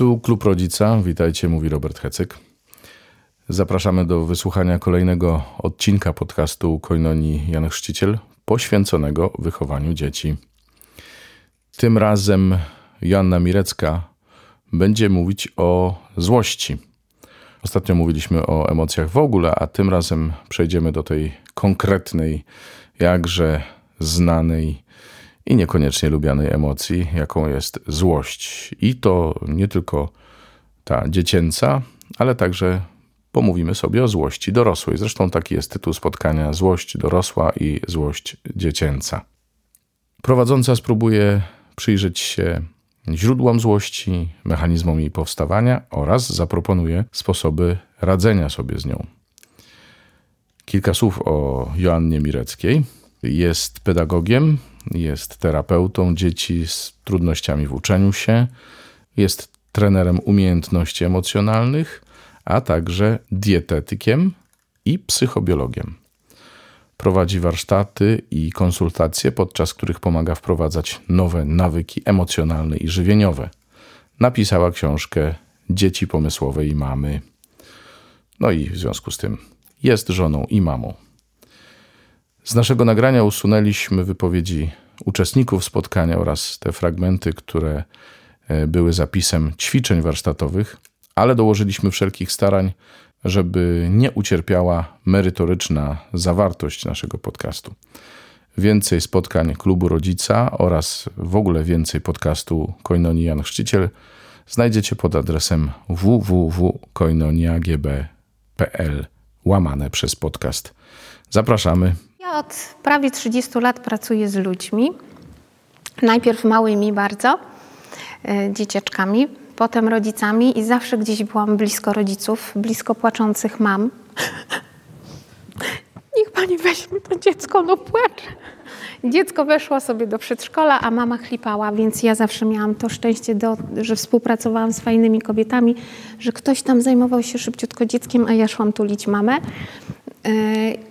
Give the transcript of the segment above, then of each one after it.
Tu Klub Rodzica. Witajcie, mówi Robert Hecyk. Zapraszamy do wysłuchania kolejnego odcinka podcastu Koinonii Jan Chrzciciel poświęconego wychowaniu dzieci. Tym razem Joanna Mirecka będzie mówić o złości. Ostatnio mówiliśmy o emocjach w ogóle, a tym razem przejdziemy do tej konkretnej, jakże znanej i niekoniecznie lubianej emocji, jaką jest złość. I to nie tylko ta dziecięca, ale także pomówimy sobie o złości dorosłej. Zresztą taki jest tytuł spotkania: Złość dorosła i złość dziecięca. Prowadząca spróbuje przyjrzeć się źródłom złości, mechanizmom jej powstawania oraz zaproponuje sposoby radzenia sobie z nią. Kilka słów o Joannie Mireckiej. Jest pedagogiem, jest terapeutą dzieci z trudnościami w uczeniu się, jest trenerem umiejętności emocjonalnych, a także dietetykiem i psychobiologiem. Prowadzi warsztaty i konsultacje, podczas których pomaga wprowadzać nowe nawyki emocjonalne i żywieniowe. Napisała książkę Dzieci pomysłowe i mamy. No i w związku z tym jest żoną i mamą. Z naszego nagrania usunęliśmy wypowiedzi uczestników spotkania oraz te fragmenty, które e, były zapisem ćwiczeń warsztatowych, ale dołożyliśmy wszelkich starań, żeby nie ucierpiała merytoryczna zawartość naszego podcastu. Więcej spotkań klubu rodzica oraz w ogóle więcej podcastu Koinonii Jan Chrzciciel znajdziecie pod adresem www.koinoniagb.pl łamane przez podcast. Zapraszamy. Ja od prawie 30 lat pracuję z ludźmi. Najpierw małymi bardzo, e, dzieciaczkami, potem rodzicami i zawsze gdzieś byłam blisko rodziców, blisko płaczących mam. Niech pani weźmie to dziecko, no płacze. Dziecko weszło sobie do przedszkola, a mama chlipała, więc ja zawsze miałam to szczęście, do, że współpracowałam z fajnymi kobietami, że ktoś tam zajmował się szybciutko dzieckiem, a ja szłam tulić mamę. E,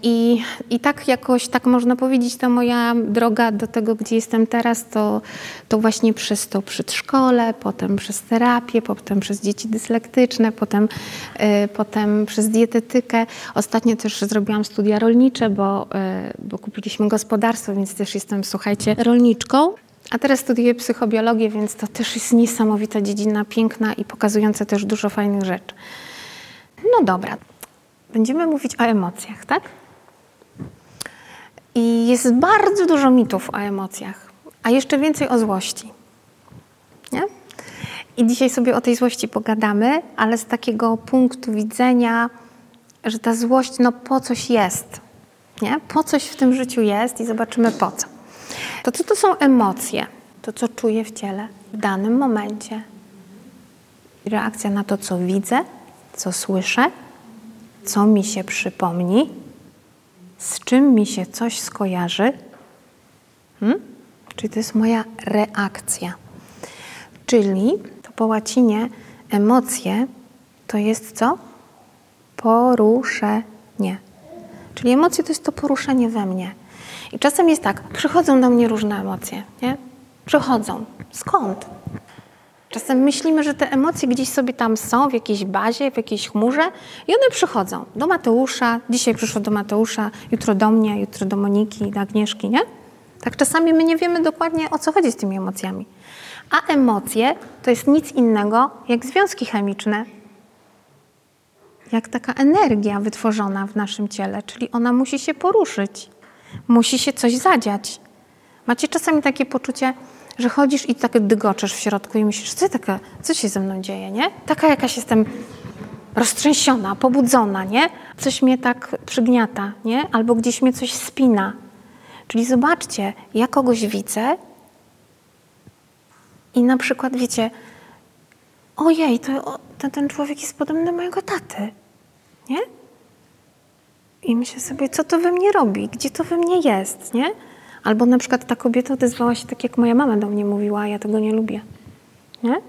I, I tak jakoś, tak można powiedzieć, ta moja droga do tego, gdzie jestem teraz, to, to właśnie przez to przedszkole, potem przez terapię, potem przez dzieci dyslektyczne, potem, y, potem przez dietetykę. Ostatnio też zrobiłam studia rolnicze, bo, y, bo kupiliśmy gospodarstwo, więc też jestem, słuchajcie, rolniczką. A teraz studiuję psychobiologię, więc to też jest niesamowita dziedzina, piękna i pokazująca też dużo fajnych rzeczy. No dobra, będziemy mówić o emocjach, tak? I jest bardzo dużo mitów o emocjach, a jeszcze więcej o złości. Nie? I dzisiaj sobie o tej złości pogadamy, ale z takiego punktu widzenia, że ta złość no po coś jest. Nie? Po coś w tym życiu jest i zobaczymy po co. To co to są emocje? To co czuję w ciele w danym momencie. Reakcja na to, co widzę, co słyszę, co mi się przypomni, z czym mi się coś skojarzy. Hmm? Czyli to jest moja reakcja. Czyli to po łacinie emocje to jest co? Poruszenie. Czyli emocje to jest to poruszenie we mnie. I czasem jest tak, przychodzą do mnie różne emocje, nie? Przychodzą. Skąd? Czasem myślimy, że te emocje gdzieś sobie tam są, w jakiejś bazie, w jakiejś chmurze i one przychodzą do Mateusza, dzisiaj przyszło do Mateusza, jutro do mnie, jutro do Moniki, do Agnieszki, nie? Tak czasami my nie wiemy dokładnie o co chodzi z tymi emocjami. A emocje to jest nic innego jak związki chemiczne, jak taka energia wytworzona w naszym ciele, czyli ona musi się poruszyć, musi się coś zadziać. Macie czasami takie poczucie, że chodzisz i tak dygoczesz w środku i myślisz, co, taka, co się ze mną dzieje, nie? Taka jakaś jestem roztrzęsiona, pobudzona, nie? Coś mnie tak przygniata, nie? Albo gdzieś mnie coś spina. Czyli zobaczcie, ja kogoś widzę i na przykład wiecie, ojej, to, to ten człowiek jest podobny do mojego taty, nie? I myślę sobie, co to we mnie robi, gdzie to we mnie jest, nie? Albo na przykład ta kobieta odezwała się tak, jak moja mama do mnie mówiła, a ja tego nie lubię. Nie?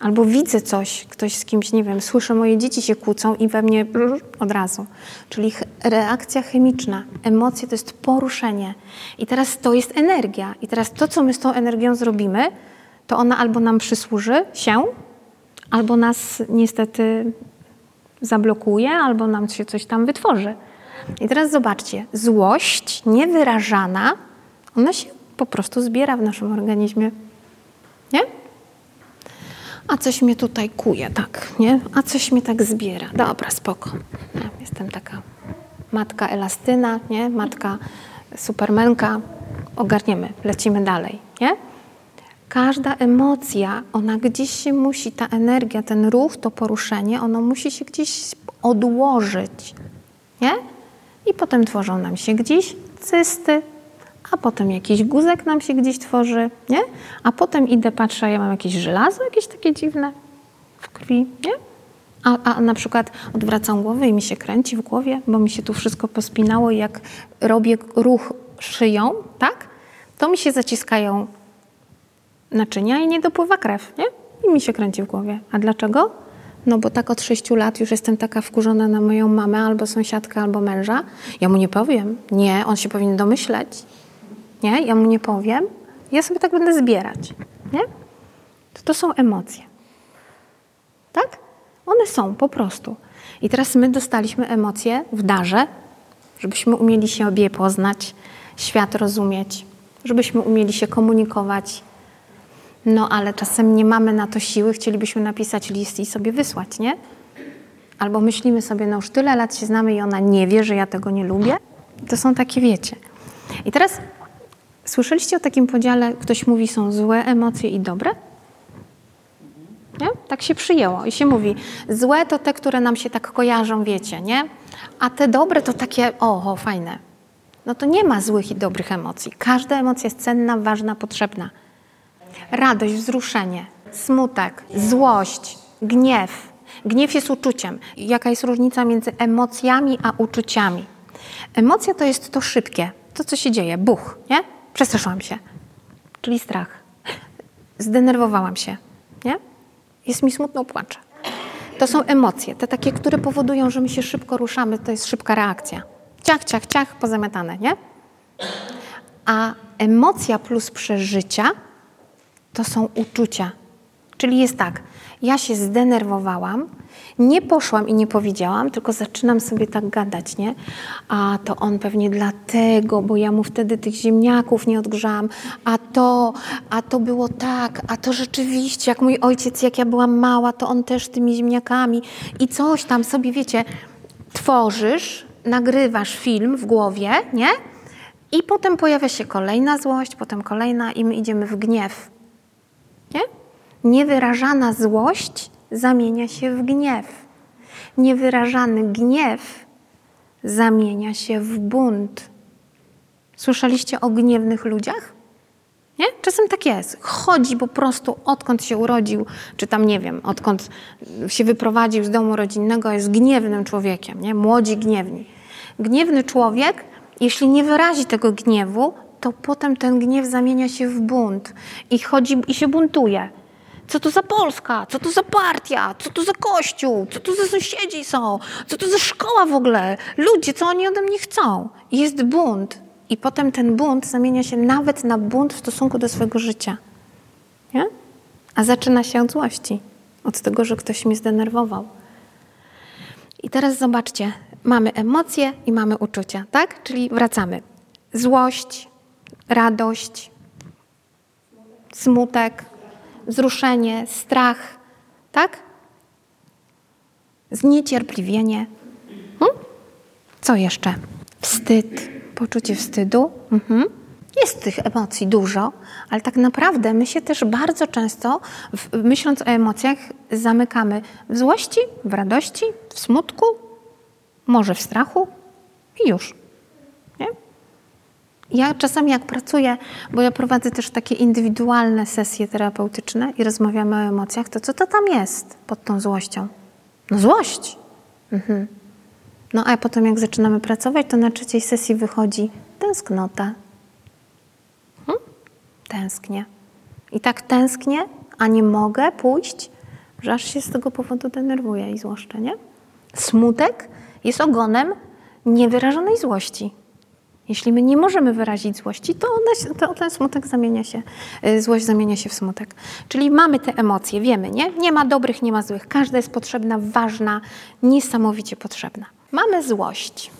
Albo widzę coś, ktoś z kimś, nie wiem, słyszę, moje dzieci się kłócą i we mnie od razu. Czyli reakcja chemiczna, emocje to jest poruszenie. I teraz to jest energia. I teraz to, co my z tą energią zrobimy, to ona albo nam przysłuży się, albo nas niestety zablokuje, albo nam się coś tam wytworzy. I teraz zobaczcie, złość niewyrażana, ona się po prostu zbiera w naszym organizmie. Nie? A coś mnie tutaj kuje, tak, nie? A coś mnie tak zbiera. Dobra, spoko. Jestem taka matka elastyna, nie? Matka supermenka. Ogarniemy, lecimy dalej, nie? Każda emocja, ona gdzieś się musi, ta energia, ten ruch, to poruszenie, ono musi się gdzieś odłożyć, nie? I potem tworzą nam się gdzieś cysty, a potem jakiś guzek nam się gdzieś tworzy, nie? A potem idę, patrzę, ja mam jakieś żelazo, jakieś takie dziwne w krwi, nie? A, a na przykład odwracam głowę i mi się kręci w głowie, bo mi się tu wszystko pospinało i jak robię ruch szyją, tak? To mi się zaciskają naczynia i nie dopływa krew, nie? I mi się kręci w głowie. A dlaczego? No bo tak od sześciu lat już jestem taka wkurzona na moją mamę, albo sąsiadkę, albo męża. Ja mu nie powiem. Nie, on się powinien domyśleć. Nie, ja mu nie powiem. Ja sobie tak będę zbierać. Nie? To, to są emocje. Tak? One są po prostu. I teraz my dostaliśmy emocje w darze, żebyśmy umieli się obie poznać, świat rozumieć, żebyśmy umieli się komunikować, no ale czasem nie mamy na to siły, chcielibyśmy napisać list i sobie wysłać, nie? Albo myślimy sobie, no już tyle lat się znamy i ona nie wie, że ja tego nie lubię. To są takie, wiecie. I teraz słyszeliście o takim podziale, ktoś mówi, są złe emocje i dobre? Nie? Tak się przyjęło i się mówi, złe to te, które nam się tak kojarzą, wiecie, nie? A te dobre to takie, o, o fajne. No to nie ma złych i dobrych emocji. Każda emocja jest cenna, ważna, potrzebna radość, wzruszenie, smutek, złość, gniew. Gniew jest uczuciem. Jaka jest różnica między emocjami a uczuciami? Emocja to jest to szybkie, to co się dzieje, buch, nie? Przestraszyłam się, czyli strach. Zdenerwowałam się, nie? Jest mi smutno, płaczę. To są emocje, te takie, które powodują, że my się szybko ruszamy, to jest szybka reakcja. Ciach, ciach, ciach, pozamiatane, nie? A emocja plus przeżycia to są uczucia. Czyli jest tak, ja się zdenerwowałam, nie poszłam i nie powiedziałam, tylko zaczynam sobie tak gadać, nie? A to on pewnie dlatego, bo ja mu wtedy tych ziemniaków nie odgrzałam, a to, a to było tak, a to rzeczywiście, jak mój ojciec, jak ja byłam mała, to on też tymi ziemniakami i coś tam sobie, wiecie, tworzysz, nagrywasz film w głowie, nie? I potem pojawia się kolejna złość, potem kolejna i my idziemy w gniew. Nie? Niewyrażana złość zamienia się w gniew. Niewyrażany gniew zamienia się w bunt. Słyszeliście o gniewnych ludziach? Nie? Czasem tak jest. Chodzi po prostu odkąd się urodził, czy tam nie wiem, odkąd się wyprowadził z domu rodzinnego, jest gniewnym człowiekiem. Nie? Młodzi gniewni. Gniewny człowiek, jeśli nie wyrazi tego gniewu, to potem ten gniew zamienia się w bunt i chodzi i się buntuje. Co to za Polska? Co to za partia? Co to za kościół? Co to za sąsiedzi są? Co to za szkoła w ogóle? Ludzie, co oni ode mnie chcą? Jest bunt. I potem ten bunt zamienia się nawet na bunt w stosunku do swojego życia. Nie? A zaczyna się od złości. Od tego, że ktoś mnie zdenerwował. I teraz zobaczcie, mamy emocje i mamy uczucia, tak? Czyli wracamy. Złość, radość, smutek, wzruszenie, strach, tak? Zniecierpliwienie. Hmm? Co jeszcze? Wstyd, poczucie wstydu. Mhm. Jest tych emocji dużo, ale tak naprawdę my się też bardzo często, myśląc o emocjach, zamykamy w złości, w radości, w smutku, może w strachu i już ja czasami jak pracuję, bo ja prowadzę też takie indywidualne sesje terapeutyczne i rozmawiamy o emocjach, to co to tam jest pod tą złością? No złość. Mhm. No a potem jak zaczynamy pracować, to na trzeciej sesji wychodzi tęsknota. Hmm? Tęsknię. I tak tęsknię, a nie mogę pójść, że aż się z tego powodu denerwuję i złoszczę, nie? Smutek jest ogonem niewyrażonej złości. Jeśli my nie możemy wyrazić złości, to, to ten smutek zamienia się, y, złość zamienia się w smutek. Czyli mamy te emocje, wiemy, nie? Nie ma dobrych, nie ma złych. Każda jest potrzebna, ważna, niesamowicie potrzebna. Mamy złość.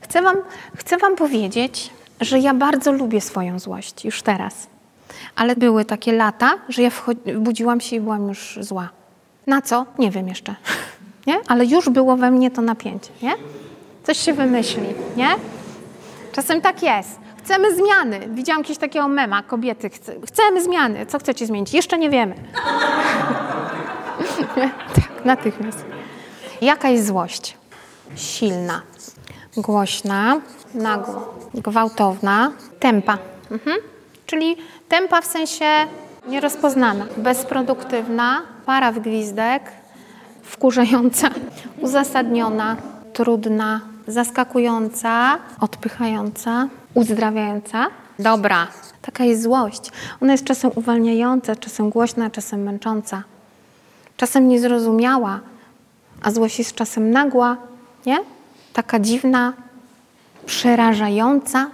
Chcę wam, chcę wam powiedzieć, że ja bardzo lubię swoją złość już teraz. Ale były takie lata, że ja budziłam się i byłam już zła. Na co? Nie wiem jeszcze. Nie? Ale już było we mnie to napięcie. Nie? Coś się wymyśli, nie? Czasem tak jest. Chcemy zmiany. Widziałam jakiegoś takiego mema, kobiety. Chcemy zmiany. Co chcecie zmienić? Jeszcze nie wiemy. tak, natychmiast. Jaka jest złość? Silna, głośna, nagła, gwałtowna, tempa. Mhm. Czyli tempa w sensie nierozpoznana, bezproduktywna, para w gwizdek, wkurzająca, uzasadniona, trudna, zaskakująca, odpychająca, uzdrawiająca. Dobra, taka jest złość. Ona jest czasem uwalniająca, czasem głośna, czasem męcząca, czasem niezrozumiała, a złość jest czasem nagła, nie? Taka dziwna, przerażająca,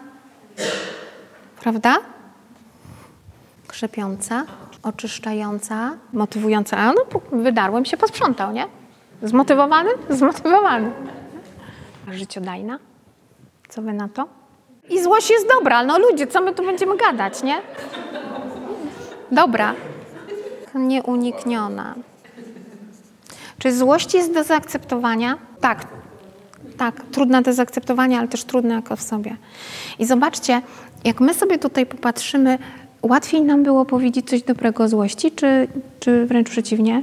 prawda? Krzepiąca, oczyszczająca, motywująca. A no, wydarłem się, posprzątał, nie? Zmotywowany? Zmotywowany życiodajna. Co wy na to? I złość jest dobra, no ludzie, co my tu będziemy gadać, nie? Dobra. Nieunikniona. Czy złość jest do zaakceptowania? Tak. Tak, trudna do zaakceptowania, ale też trudna jako w sobie. I zobaczcie, jak my sobie tutaj popatrzymy, łatwiej nam było powiedzieć coś dobrego o złości, czy, czy wręcz przeciwnie?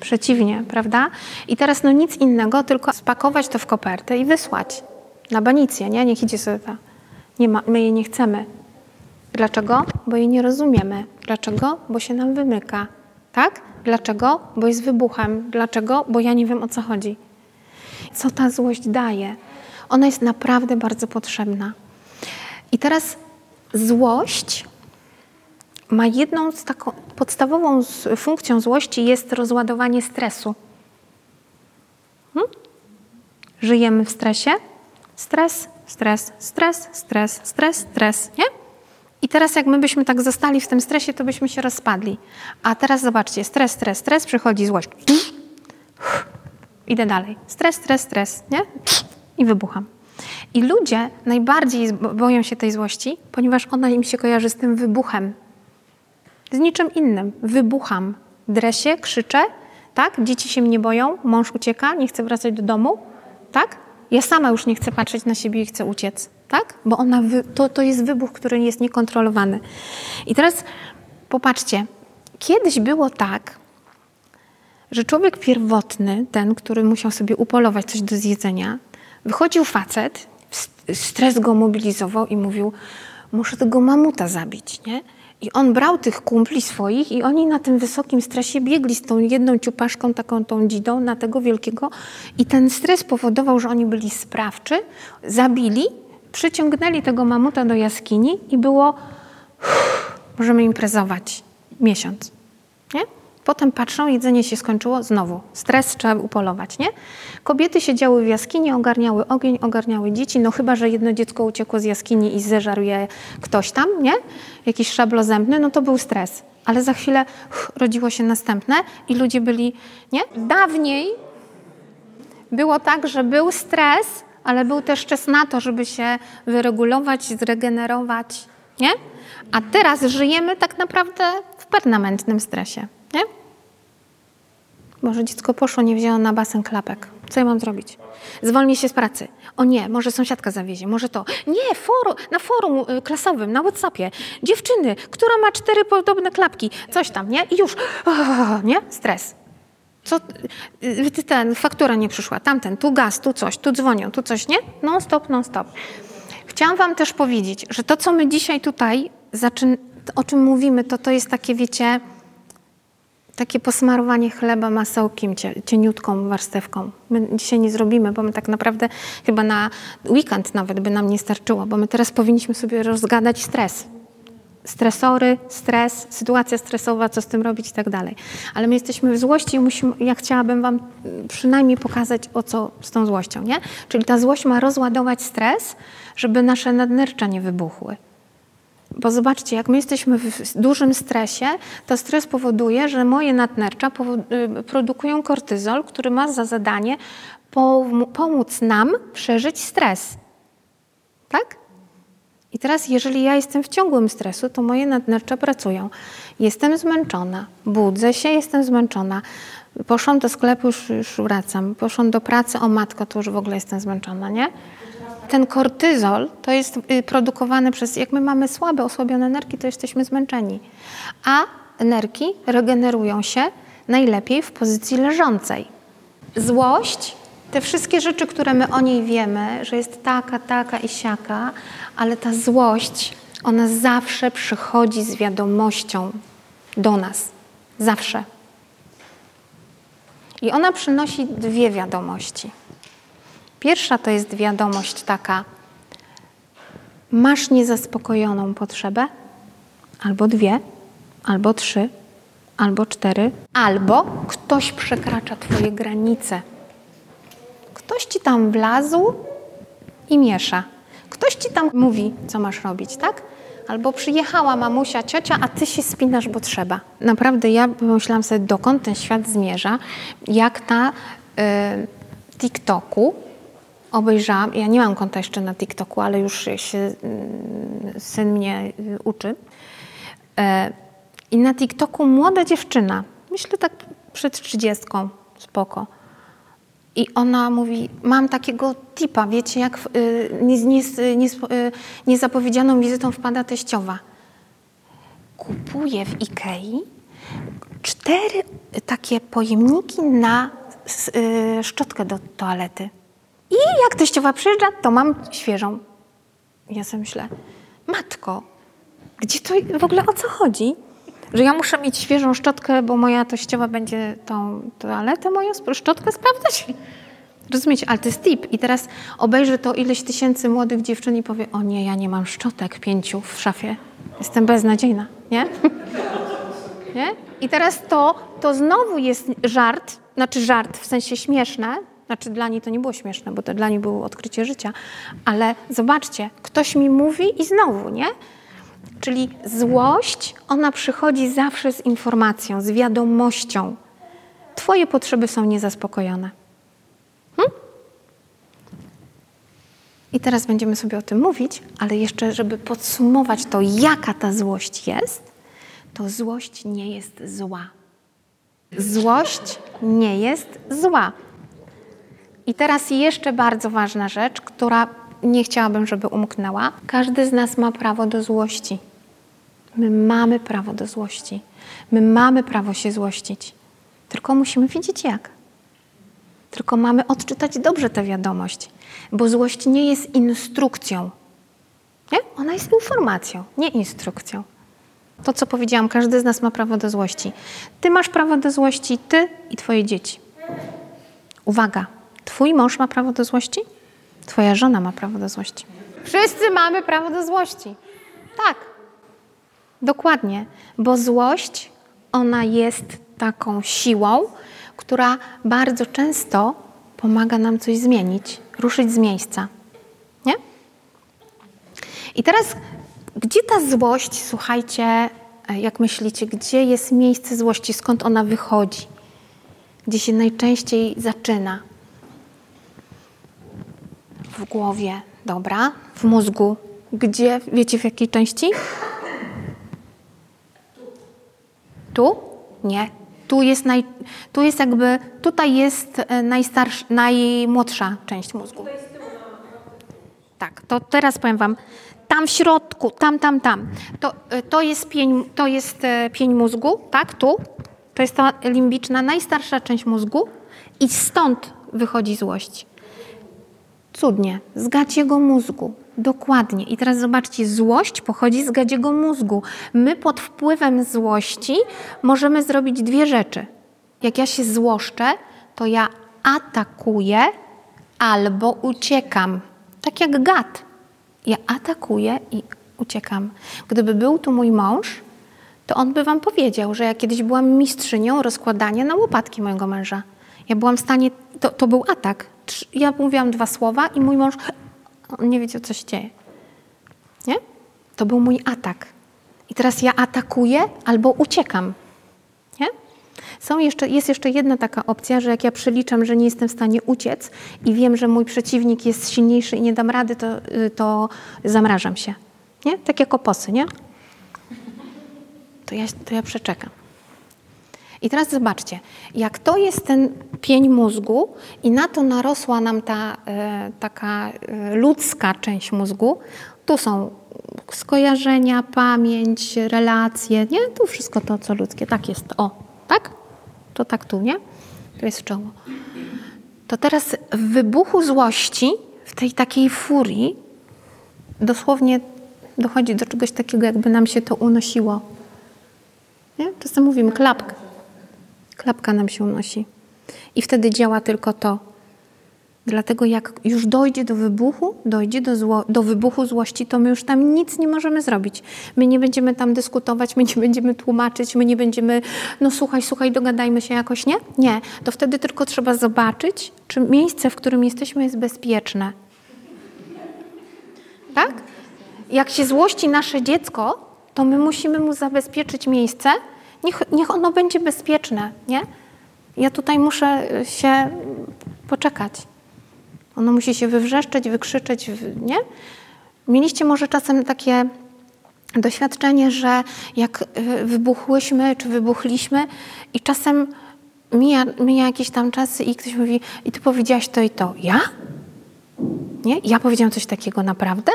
Przeciwnie, prawda? I teraz no nic innego, tylko spakować to w kopertę i wysłać na banicję, nie? Niech idzie sobie ta. Nie ma, my jej nie chcemy. Dlaczego? Bo jej nie rozumiemy. Dlaczego? Bo się nam wymyka. Tak? Dlaczego? Bo jest wybuchem. Dlaczego? Bo ja nie wiem o co chodzi. Co ta złość daje? Ona jest naprawdę bardzo potrzebna. I teraz złość ma jedną z taką podstawową funkcją złości jest rozładowanie stresu. Hmm? Żyjemy w stresie. Stres, stres, stres, stres, stres, stres, nie? I teraz jak my byśmy tak zostali w tym stresie, to byśmy się rozpadli. A teraz zobaczcie, stres, stres, stres, przychodzi złość. Idę dalej. Stres, stres, stres, nie? I wybucham. I ludzie najbardziej boją się tej złości, ponieważ ona im się kojarzy z tym wybuchem, z niczym innym. Wybucham, dresie, krzyczę, tak? Dzieci się mnie boją, mąż ucieka, nie chce wracać do domu, tak? Ja sama już nie chcę patrzeć na siebie i chcę uciec, tak? Bo ona to, to jest wybuch, który jest niekontrolowany. I teraz popatrzcie, kiedyś było tak, że człowiek pierwotny, ten, który musiał sobie upolować coś do zjedzenia, wychodził facet, stres go mobilizował i mówił, muszę tego mamuta zabić, nie? I on brał tych kumpli swoich i oni na tym wysokim stresie biegli z tą jedną ciupaszką, taką tą dzidą na tego wielkiego i ten stres powodował, że oni byli sprawczy, zabili, przyciągnęli tego mamuta do jaskini i było możemy imprezować miesiąc. Nie? Potem patrzą, jedzenie się skończyło, znowu stres trzeba upolować, nie? Kobiety siedziały w jaskini, ogarniały ogień, ogarniały dzieci, no chyba, że jedno dziecko uciekło z jaskini i zeżarł je ktoś tam, nie? Jakiś szablozębny, no to był stres. Ale za chwilę uff, rodziło się następne i ludzie byli, nie? Dawniej było tak, że był stres, ale był też czas na to, żeby się wyregulować, zregenerować, nie? A teraz żyjemy tak naprawdę w permanentnym stresie. Nie? Może dziecko poszło, nie wzięło na basen klapek. Co ja mam zrobić? Zwolnię się z pracy. O nie, może sąsiadka zawiezie, może to. Nie, forum, na forum y, klasowym, na Whatsappie. Dziewczyny, która ma cztery podobne klapki, coś tam, nie? I już, nie? Stres. Co, y, ten, faktura nie przyszła, tamten, tu gaz, tu coś, tu dzwonią, tu coś, nie? Non stop, non stop. Chciałam wam też powiedzieć, że to, co my dzisiaj tutaj, o czym mówimy, to to jest takie, wiecie, takie posmarowanie chleba masełkiem, cieniutką warstewką. My dzisiaj nie zrobimy, bo my tak naprawdę chyba na weekend nawet by nam nie starczyło, bo my teraz powinniśmy sobie rozgadać stres. stresory, stres, sytuacja stresowa, co z tym robić i tak dalej. Ale my jesteśmy w złości i musimy, ja chciałabym Wam przynajmniej pokazać, o co z tą złością, nie? Czyli ta złość ma rozładować stres, żeby nasze nadnercza nie wybuchły. Bo zobaczcie, jak my jesteśmy w dużym stresie, to stres powoduje, że moje nadnercza y, produkują kortyzol, który ma za zadanie pomóc nam przeżyć stres. Tak? I teraz, jeżeli ja jestem w ciągłym stresu, to moje nadnercza pracują. Jestem zmęczona, budzę się, jestem zmęczona. Poszłam do sklepu, już, już wracam. Poszłam do pracy, o matko, to już w ogóle jestem zmęczona, nie? Ten kortyzol to jest y, produkowany przez, jak my mamy słabe, osłabione nerki, to jesteśmy zmęczeni. A nerki regenerują się najlepiej w pozycji leżącej. Złość te wszystkie rzeczy, które my o niej wiemy, że jest taka, taka i siaka, ale ta złość, ona zawsze przychodzi z wiadomością do nas. Zawsze. I ona przynosi dwie wiadomości. Pierwsza to jest wiadomość taka: masz niezaspokojoną potrzebę, albo dwie, albo trzy, albo cztery, albo ktoś przekracza Twoje granice. Ktoś ci tam wlazł i miesza. Ktoś ci tam mówi, co masz robić, tak? Albo przyjechała mamusia, ciocia, a ty się spinasz, bo trzeba. Naprawdę ja pomyślałam sobie, dokąd ten świat zmierza, jak na y, TikToku obejrzałam, ja nie mam konta jeszcze na TikToku, ale już się y, syn mnie y, uczy. Y, I na TikToku młoda dziewczyna, myślę tak przed trzydziestką, spoko, i ona mówi, mam takiego tipa, wiecie, jak y, niezapowiedzianą wizytą wpada teściowa. Kupuje w Ikei cztery takie pojemniki na y, szczotkę do toalety. I jak teściowa przyjeżdża, to mam świeżą. Ja sobie myślę, matko, gdzie to w ogóle o co chodzi? Że ja muszę mieć świeżą szczotkę, bo moja tościowa będzie tą toaletę moją szczotkę sprawdzać. Rozumiecie, ale to jest tip. I teraz obejrzy to ileś tysięcy młodych dziewczyn i powie, o nie, ja nie mam szczotek pięciu w szafie. Jestem beznadziejna, nie? nie? I teraz to, to znowu jest żart, znaczy żart w sensie śmieszne, znaczy dla niej to nie było śmieszne, bo to dla niej było odkrycie życia, ale zobaczcie, ktoś mi mówi i znowu, nie? Czyli złość, ona przychodzi zawsze z informacją, z wiadomością. Twoje potrzeby są niezaspokojone. Hm? I teraz będziemy sobie o tym mówić, ale jeszcze, żeby podsumować to, jaka ta złość jest, to złość nie jest zła. Złość nie jest zła. I teraz jeszcze bardzo ważna rzecz, która nie chciałabym, żeby umknęła. Każdy z nas ma prawo do złości. My mamy prawo do złości. My mamy prawo się złościć. Tylko musimy wiedzieć jak. Tylko mamy odczytać dobrze tę wiadomość, bo złość nie jest instrukcją. Nie? Ona jest informacją, nie instrukcją. To, co powiedziałam, każdy z nas ma prawo do złości. Ty masz prawo do złości, ty i twoje dzieci. Uwaga, twój mąż ma prawo do złości, twoja żona ma prawo do złości. Wszyscy mamy prawo do złości. Tak, dokładnie, bo złość, ona jest taką siłą, która bardzo często pomaga nam coś zmienić, ruszyć z miejsca. Nie? I teraz, gdzie ta złość, słuchajcie, jak myślicie, gdzie jest miejsce złości, skąd ona wychodzi? Gdzie się najczęściej zaczyna? W głowie, dobra, w mózgu. Gdzie, wiecie w jakiej części? Tu? Nie, tu jest, naj, tu jest jakby, tutaj jest e, najstarsza, najmłodsza część mózgu. Tak, to teraz powiem Wam, tam w środku, tam, tam, tam, to, e, to, jest, pień, to jest e, pień mózgu, tak, tu, to jest ta limbiczna, najstarsza część mózgu i stąd wychodzi złość. Cudnie, z gaciego mózgu. Dokładnie. I teraz zobaczcie, złość pochodzi z gadziego mózgu. My pod wpływem złości możemy zrobić dwie rzeczy. Jak ja się złoszczę, to ja atakuję albo uciekam. Tak jak gad. Ja atakuję i uciekam. Gdyby był tu mój mąż, to on by wam powiedział, że ja kiedyś byłam mistrzynią rozkładania na łopatki mojego męża. Ja byłam w stanie, to, to był atak. Ja mówiłam dwa słowa i mój mąż, on nie wiedział, co się dzieje. Nie? To był mój atak. I teraz ja atakuję albo uciekam. Nie? Są jeszcze, jest jeszcze jedna taka opcja, że jak ja przeliczam, że nie jestem w stanie uciec i wiem, że mój przeciwnik jest silniejszy i nie dam rady, to, y, to zamrażam się. Nie? Tak jak oposy, nie? To ja, to ja przeczekam. I teraz zobaczcie, jak to jest ten pień mózgu i na to narosła nam ta e, taka e, ludzka część mózgu, tu są skojarzenia, pamięć, relacje, nie? Tu wszystko to, co ludzkie. Tak jest. O, tak? To tak tu, nie? To jest czoło. To teraz w wybuchu złości, w tej takiej furii, dosłownie dochodzi do czegoś takiego, jakby nam się to unosiło. Nie? Czasem mówimy klapka. Klapka nam się unosi. I wtedy działa tylko to. Dlatego jak już dojdzie do wybuchu, dojdzie do, zło, do wybuchu złości, to my już tam nic nie możemy zrobić. My nie będziemy tam dyskutować, my nie będziemy tłumaczyć, my nie będziemy, no słuchaj, słuchaj, dogadajmy się jakoś, nie? Nie. To wtedy tylko trzeba zobaczyć, czy miejsce, w którym jesteśmy jest bezpieczne. Tak? Jak się złości nasze dziecko, to my musimy mu zabezpieczyć miejsce, niech, niech ono będzie bezpieczne, nie? Ja tutaj muszę się poczekać. Ono musi się wywrzeszczeć, wykrzyczeć, nie? Mieliście może czasem takie doświadczenie, że jak y, wybuchłyśmy czy wybuchliśmy i czasem mija, mija jakiś tam czas i ktoś mówi i ty powiedziałaś to i to. Ja? Nie? Ja powiedziałam coś takiego naprawdę?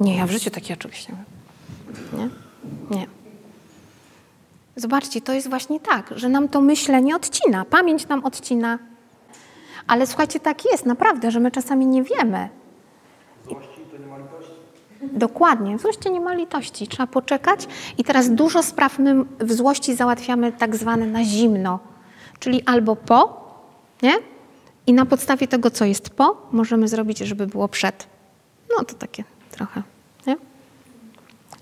Nie, ja w życiu takiego czegoś nie Nie? Zobaczcie, to jest właśnie tak, że nam to myślenie odcina, pamięć nam odcina, ale słuchajcie, tak jest naprawdę, że my czasami nie wiemy. Złości to nie ma litości. Dokładnie, złości nie ma litości. Trzeba poczekać i teraz dużo spraw my w złości załatwiamy tak zwane na zimno, czyli albo po, nie? I na podstawie tego, co jest po, możemy zrobić, żeby było przed. No to takie trochę?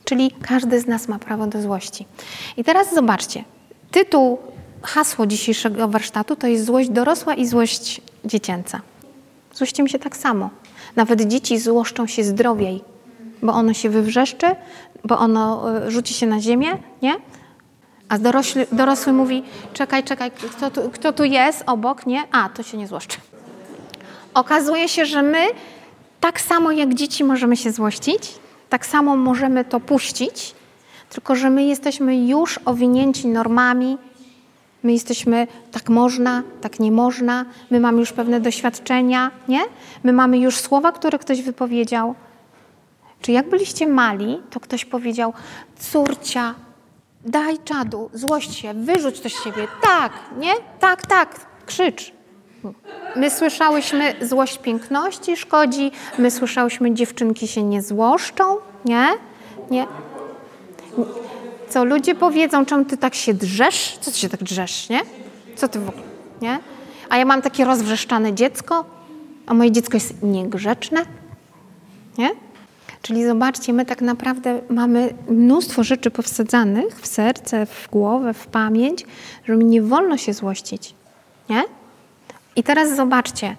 Czyli każdy z nas ma prawo do złości. I teraz zobaczcie, tytuł hasło dzisiejszego warsztatu to jest złość dorosła i złość dziecięca. Złościmy się tak samo. Nawet dzieci złoszczą się zdrowiej, bo ono się wywrzeszczy, bo ono e, rzuci się na ziemię, nie? A dorosły mówi, czekaj, czekaj, kto tu, kto tu jest obok, nie? A, to się nie złoszczy. Okazuje się, że my tak samo jak dzieci możemy się złościć, tak samo możemy to puścić, tylko że my jesteśmy już owinięci normami, My jesteśmy, tak można, tak nie można, my mamy już pewne doświadczenia, nie? My mamy już słowa, które ktoś wypowiedział. Czy jak byliście mali, to ktoś powiedział, córcia, daj czadu, złość się, wyrzuć to z siebie. Tak, nie? Tak, tak, krzycz. My słyszałyśmy, złość piękności szkodzi, my słyszałyśmy, dziewczynki się nie złoszczą, nie? Nie. Co ludzie powiedzą, czemu ty tak się drzesz? Co ty się tak drzesz, nie? Co ty w ogóle, nie? A ja mam takie rozwrzeszczane dziecko, a moje dziecko jest niegrzeczne, nie? Czyli zobaczcie, my tak naprawdę mamy mnóstwo rzeczy powsadzanych w serce, w głowę, w pamięć, że mi nie wolno się złościć, nie? I teraz zobaczcie,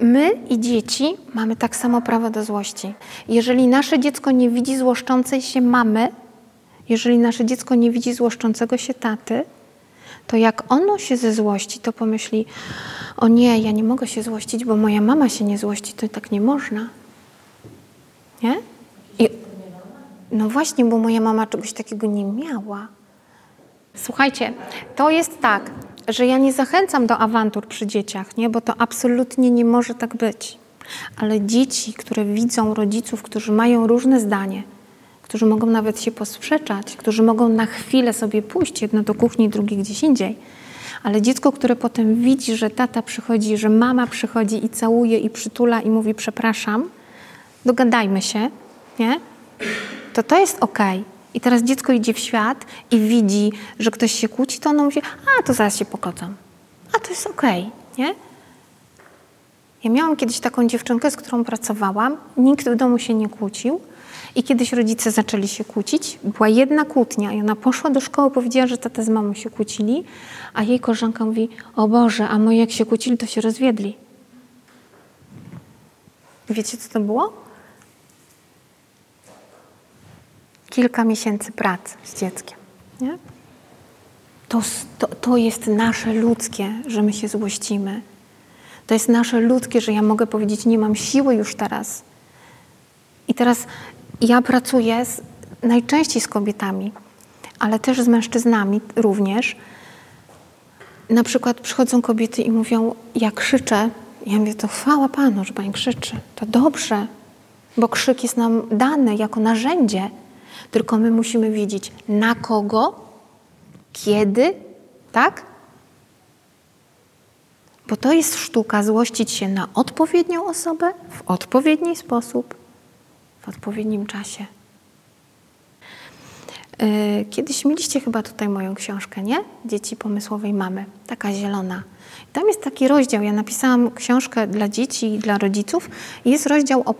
my i dzieci mamy tak samo prawo do złości. Jeżeli nasze dziecko nie widzi złoszczącej się mamy, jeżeli nasze dziecko nie widzi złoszczącego się taty, to jak ono się ze złości, to pomyśli: O nie, ja nie mogę się złościć, bo moja mama się nie złości, to tak nie można. Nie? I, no właśnie, bo moja mama czegoś takiego nie miała. Słuchajcie, to jest tak, że ja nie zachęcam do awantur przy dzieciach, nie? bo to absolutnie nie może tak być. Ale dzieci, które widzą rodziców, którzy mają różne zdanie, którzy mogą nawet się posprzeczać, którzy mogą na chwilę sobie pójść, jedno do kuchni, drugie gdzieś indziej. Ale dziecko, które potem widzi, że tata przychodzi, że mama przychodzi i całuje i przytula i mówi przepraszam, dogadajmy się, nie? To to jest okej. Okay. I teraz dziecko idzie w świat i widzi, że ktoś się kłóci, to ono mówi, a to zaraz się pokodzą. A to jest okej, okay, nie? Ja miałam kiedyś taką dziewczynkę, z którą pracowałam. Nikt w domu się nie kłócił. I kiedyś rodzice zaczęli się kłócić. Była jedna kłótnia i ona poszła do szkoły, powiedziała, że tata z mamą się kłócili, a jej koleżanka mówi, o Boże, a moi jak się kłócili, to się rozwiedli. Wiecie, co to było? Kilka miesięcy pracy z dzieckiem. Nie? To, to, to jest nasze ludzkie, że my się złościmy. To jest nasze ludzkie, że ja mogę powiedzieć, nie mam siły już teraz. I teraz ja pracuję z, najczęściej z kobietami, ale też z mężczyznami również. Na przykład przychodzą kobiety i mówią, ja krzyczę. Ja mówię, to chwała Panu, że Pani krzyczy. To dobrze, bo krzyk jest nam dany jako narzędzie. Tylko my musimy wiedzieć, na kogo, kiedy, tak? Bo to jest sztuka złościć się na odpowiednią osobę w odpowiedni sposób, w odpowiednim czasie. Yy, kiedyś mieliście chyba tutaj moją książkę, nie? Dzieci pomysłowej mamy, taka zielona. Tam jest taki rozdział, ja napisałam książkę dla dzieci i dla rodziców. Jest rozdział o,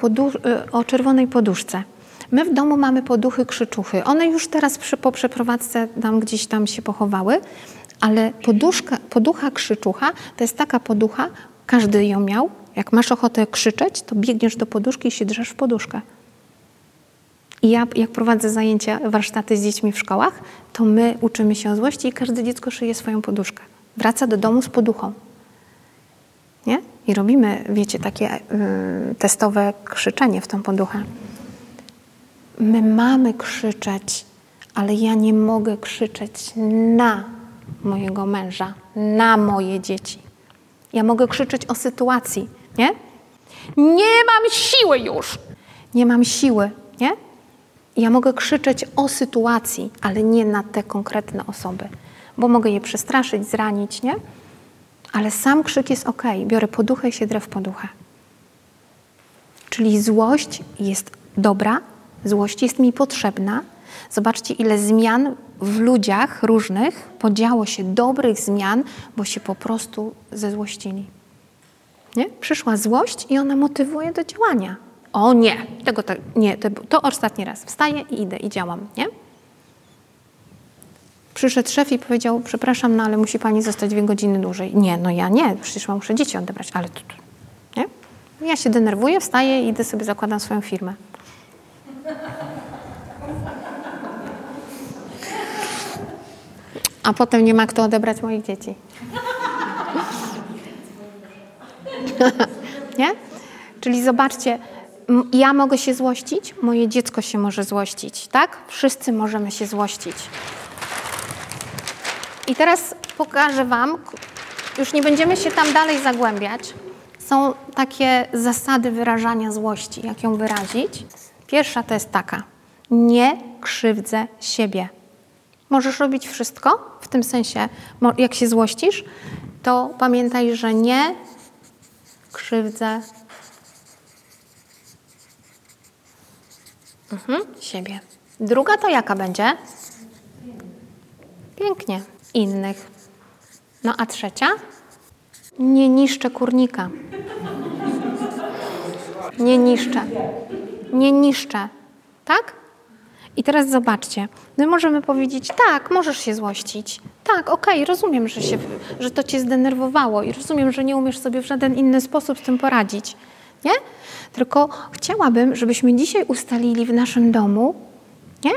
yy, o czerwonej poduszce. My w domu mamy poduchy, krzyczuchy. One już teraz przy, po przeprowadzce tam gdzieś tam się pochowały, ale poduszka, poducha, krzyczucha to jest taka poducha, każdy ją miał. Jak masz ochotę krzyczeć, to biegniesz do poduszki i się drzesz w poduszkę. I ja, jak prowadzę zajęcia, warsztaty z dziećmi w szkołach, to my uczymy się o złości i każde dziecko szyje swoją poduszkę. Wraca do domu z poduchą. Nie? I robimy, wiecie, takie y, testowe krzyczenie w tą poduchę. My mamy krzyczeć, ale ja nie mogę krzyczeć na mojego męża, na moje dzieci. Ja mogę krzyczeć o sytuacji, nie? Nie mam siły już! Nie mam siły, nie? Ja mogę krzyczeć o sytuacji, ale nie na te konkretne osoby, bo mogę je przestraszyć, zranić, nie? Ale sam krzyk jest ok. Biorę poduchę i się drę w poduchę. Czyli złość jest dobra, złość jest mi potrzebna. Zobaczcie, ile zmian w ludziach różnych podziało się dobrych zmian, bo się po prostu zezłościli. Nie? Przyszła złość i ona motywuje do działania. O nie, tego to, nie, to, to ostatni raz. Wstaję i idę i działam, nie? Przyszedł szef i powiedział, przepraszam, no ale musi pani zostać dwie godziny dłużej. Nie, no ja nie, przecież muszę dzieci odebrać, ale to, nie? Ja się denerwuję, wstaję i idę sobie, zakładam swoją firmę. A potem nie ma kto odebrać moich dzieci. nie? Czyli zobaczcie, ja mogę się złościć, moje dziecko się może złościć, tak? Wszyscy możemy się złościć. I teraz pokażę Wam, już nie będziemy się tam dalej zagłębiać. Są takie zasady wyrażania złości, jak ją wyrazić. Pierwsza to jest taka: nie krzywdzę siebie. Możesz robić wszystko, w tym sensie, jak się złościsz, to pamiętaj, że nie krzywdzę mhm, siebie. Druga to jaka będzie? Pięknie. Innych. No a trzecia? Nie niszczę kurnika. Nie niszczę. Nie niszczę. Tak? I teraz zobaczcie, my możemy powiedzieć, tak, możesz się złościć. Tak, okej, okay, rozumiem, że, się, że to cię zdenerwowało i rozumiem, że nie umiesz sobie w żaden inny sposób z tym poradzić. Nie? Tylko chciałabym, żebyśmy dzisiaj ustalili w naszym domu, nie?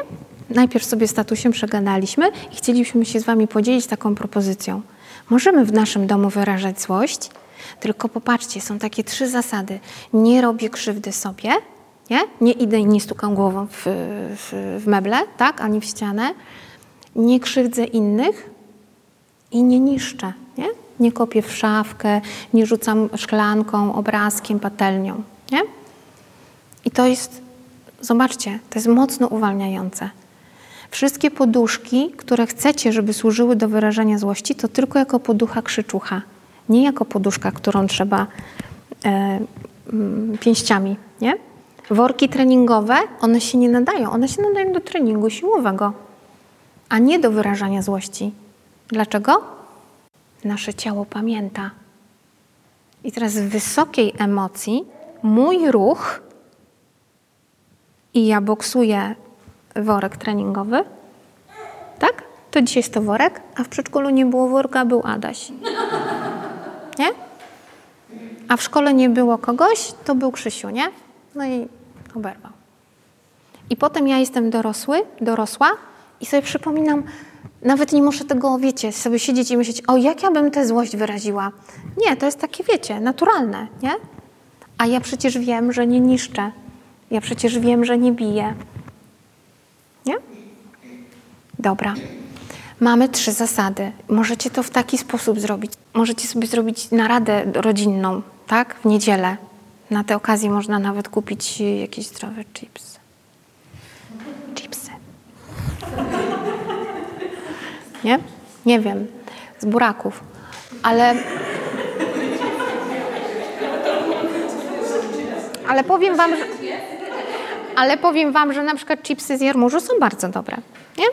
Najpierw sobie statusem przegadaliśmy i chcielibyśmy się z Wami podzielić taką propozycją. Możemy w naszym domu wyrażać złość, tylko popatrzcie, są takie trzy zasady. Nie robię krzywdy sobie, nie? Nie idę i nie stukam głową w, w, w meble, tak? Ani w ścianę. Nie krzywdzę innych i nie niszczę, nie? Nie kopię w szafkę, nie rzucam szklanką, obrazkiem, patelnią, nie? I to jest, zobaczcie, to jest mocno uwalniające. Wszystkie poduszki, które chcecie, żeby służyły do wyrażania złości, to tylko jako poducha krzyczucha, nie jako poduszka, którą trzeba e, pięściami, nie? Worki treningowe, one się nie nadają. One się nadają do treningu siłowego, a nie do wyrażania złości. Dlaczego? Nasze ciało pamięta. I teraz w wysokiej emocji mój ruch i ja boksuję worek treningowy, tak? To dzisiaj jest to worek, a w przedszkolu nie było worka, był Adaś. Nie? A w szkole nie było kogoś, to był Krzysiu, nie? No i oberwał. I potem ja jestem dorosły, dorosła i sobie przypominam, nawet nie muszę tego, wiecie, sobie siedzieć i myśleć, o jak ja bym tę złość wyraziła. Nie, to jest takie, wiecie, naturalne, nie? A ja przecież wiem, że nie niszczę. Ja przecież wiem, że nie biję. Nie? Dobra. Mamy trzy zasady. Możecie to w taki sposób zrobić. Możecie sobie zrobić naradę rodzinną, tak? W niedzielę. Na tę okazję można nawet kupić jakieś zdrowe chipsy. Chipsy. Nie? Nie wiem. Z buraków. Ale... Ale powiem wam, że... Ale powiem wam, że na przykład chipsy z jarmużu są bardzo dobre. Nie?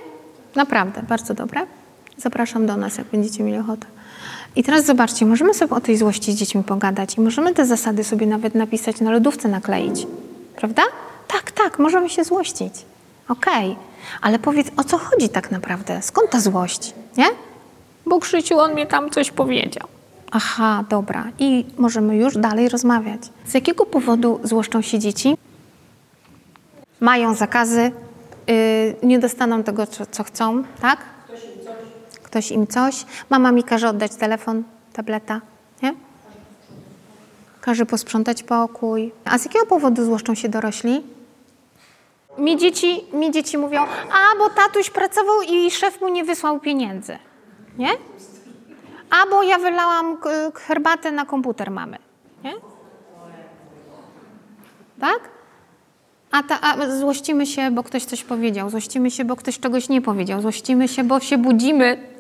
Naprawdę, bardzo dobre. Zapraszam do nas, jak będziecie mieli ochotę. I teraz zobaczcie, możemy sobie o tej złości z dziećmi pogadać i możemy te zasady sobie nawet napisać na lodówce, nakleić. Prawda? Tak, tak, możemy się złościć. Okej, okay. ale powiedz, o co chodzi tak naprawdę? Skąd ta złość? Nie? Bo Krzyciu, on mnie tam coś powiedział. Aha, dobra. I możemy już dalej rozmawiać. Z jakiego powodu złoszczą się dzieci? Mają zakazy, yy, nie dostaną tego, co, co chcą, tak? Ktoś im coś. Mama mi każe oddać telefon, tableta, nie? Każe posprzątać pokój. A z jakiego powodu złoszczą się dorośli? Mi dzieci, mi dzieci mówią, a bo tatuś pracował i szef mu nie wysłał pieniędzy. Nie? A bo ja wylałam herbatę na komputer mamy. Nie? Tak? A, ta, a złościmy się, bo ktoś coś powiedział. Złościmy się, bo ktoś czegoś nie powiedział. Złościmy się, bo się budzimy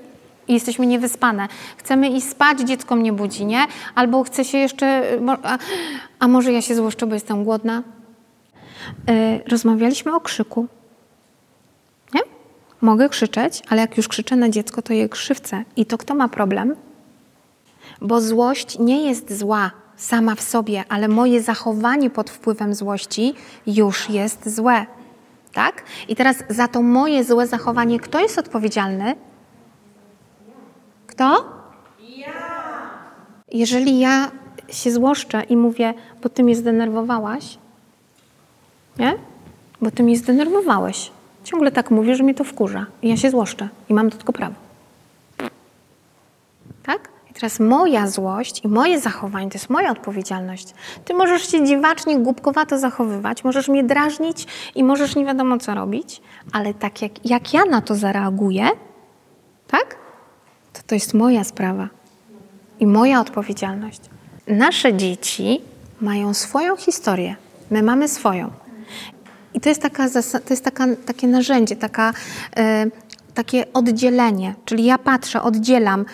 i jesteśmy niewyspane. Chcemy iść spać, dziecko mnie budzi, nie? Albo chce się jeszcze... A, a może ja się złoszczę, bo jestem głodna? Yy, rozmawialiśmy o krzyku. Nie? Mogę krzyczeć, ale jak już krzyczę na dziecko, to je krzywcę. I to kto ma problem? Bo złość nie jest zła sama w sobie, ale moje zachowanie pod wpływem złości już jest złe. Tak? I teraz za to moje złe zachowanie kto jest odpowiedzialny? Kto? Ja. Jeżeli ja się złoszczę i mówię, bo ty mnie zdenerwowałaś, nie? Bo ty mnie zdenerwowałeś. Ciągle tak mówię, że mnie to wkurza. I ja się złoszczę. I mam do tego prawo. Tak? I teraz moja złość i moje zachowanie to jest moja odpowiedzialność. Ty możesz się dziwacznie, głupkowato zachowywać, możesz mnie drażnić i możesz nie wiadomo co robić, ale tak jak, jak ja na to zareaguję, tak? To to jest moja sprawa i moja odpowiedzialność. Nasze dzieci mają swoją historię. My mamy swoją. I to jest, taka, to jest taka, takie narzędzie, taka, e, takie oddzielenie. Czyli ja patrzę, oddzielam.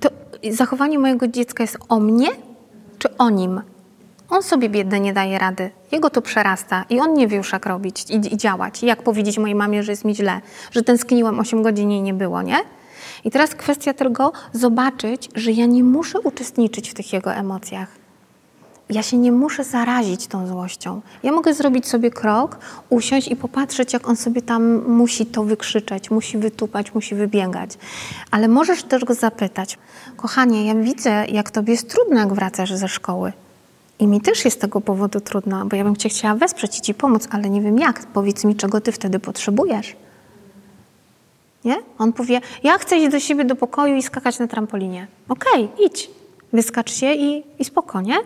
To zachowanie mojego dziecka jest o mnie czy o nim? On sobie biedny nie daje rady. Jego to przerasta i on nie wie już jak robić i, i działać. I jak powiedzieć mojej mamie, że jest mi źle, że tęskniłam 8 godzin i nie było, nie? I teraz kwestia tego zobaczyć, że ja nie muszę uczestniczyć w tych jego emocjach ja się nie muszę zarazić tą złością. Ja mogę zrobić sobie krok, usiąść i popatrzeć, jak on sobie tam musi to wykrzyczeć, musi wytupać, musi wybiegać. Ale możesz też go zapytać, kochanie, ja widzę, jak tobie jest trudno, jak wracasz ze szkoły. I mi też jest z tego powodu trudno, bo ja bym cię chciała wesprzeć i ci pomóc, ale nie wiem jak. Powiedz mi, czego ty wtedy potrzebujesz. Nie? On powie, ja chcę iść do siebie do pokoju i skakać na trampolinie. Okej, okay, idź. Wyskacz się i, i spoko, nie?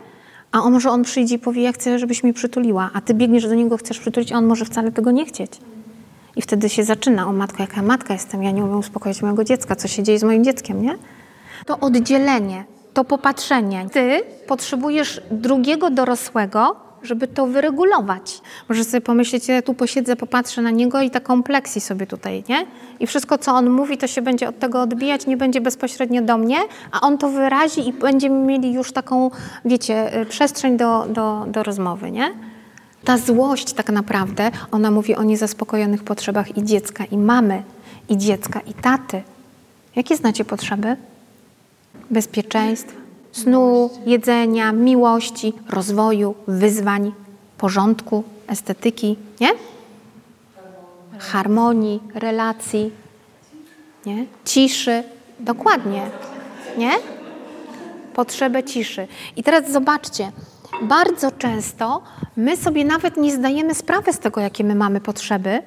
A on może on przyjdzie i powie, ja chcę, żebyś mnie przytuliła, a ty biegniesz do niego, chcesz przytulić, a on może wcale tego nie chcieć. I wtedy się zaczyna, o matko, jaka matka jestem, ja nie umiem uspokoić mojego dziecka, co się dzieje z moim dzieckiem, nie? To oddzielenie, to popatrzenie. Ty potrzebujesz drugiego dorosłego, żeby to wyregulować. Możesz sobie pomyśleć, ja tu posiedzę, popatrzę na niego i taką kompleksji sobie tutaj, nie? I wszystko, co on mówi, to się będzie od tego odbijać, nie będzie bezpośrednio do mnie, a on to wyrazi i będziemy mieli już taką, wiecie, y, przestrzeń do, do, do rozmowy, nie? Ta złość tak naprawdę, ona mówi o niezaspokojonych potrzebach i dziecka, i mamy, i dziecka, i taty. Jakie znacie potrzeby? Bezpieczeństwa, Snu, jedzenia, miłości, rozwoju, wyzwań, porządku, estetyki, nie? Harmonii, relacji, nie? Ciszy, dokładnie, nie? Potrzebę ciszy. I teraz zobaczcie, bardzo często my sobie nawet nie zdajemy sprawy z tego, jakie my mamy potrzeby.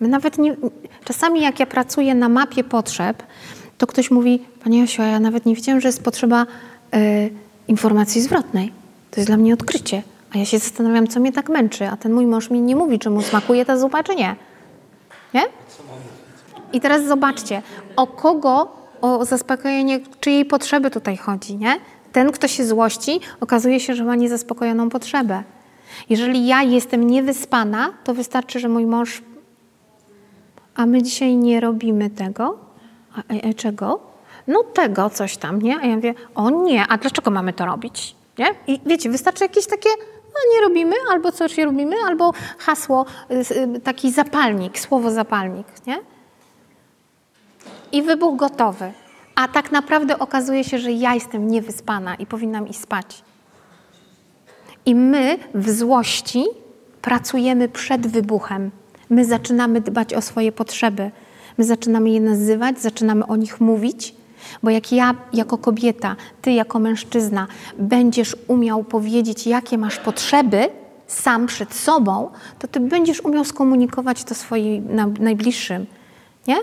My nawet nie, czasami jak ja pracuję na mapie potrzeb, to ktoś mówi, Pani Jasiu, ja nawet nie wiedziałam, że jest potrzeba informacji zwrotnej. To jest dla mnie odkrycie. A ja się zastanawiam, co mnie tak męczy, a ten mój mąż mi nie mówi, czy mu smakuje ta zupa, czy nie. Nie? I teraz zobaczcie, o kogo, o zaspokojenie czyjej potrzeby tutaj chodzi, nie? Ten, kto się złości, okazuje się, że ma niezaspokojoną potrzebę. Jeżeli ja jestem niewyspana, to wystarczy, że mój mąż. A my dzisiaj nie robimy tego. A, a, a czego? No tego coś tam, nie? A ja mówię, o nie, a dlaczego mamy to robić? Nie? I wiecie, wystarczy jakieś takie, no nie robimy, albo coś nie robimy, albo hasło, taki zapalnik, słowo zapalnik, nie? I wybuch gotowy. A tak naprawdę okazuje się, że ja jestem niewyspana i powinnam iść spać. I my w złości pracujemy przed wybuchem. My zaczynamy dbać o swoje potrzeby. My zaczynamy je nazywać, zaczynamy o nich mówić, bo jak ja jako kobieta, ty jako mężczyzna będziesz umiał powiedzieć, jakie masz potrzeby sam przed sobą, to ty będziesz umiał skomunikować to swoim najbliższym. Nie?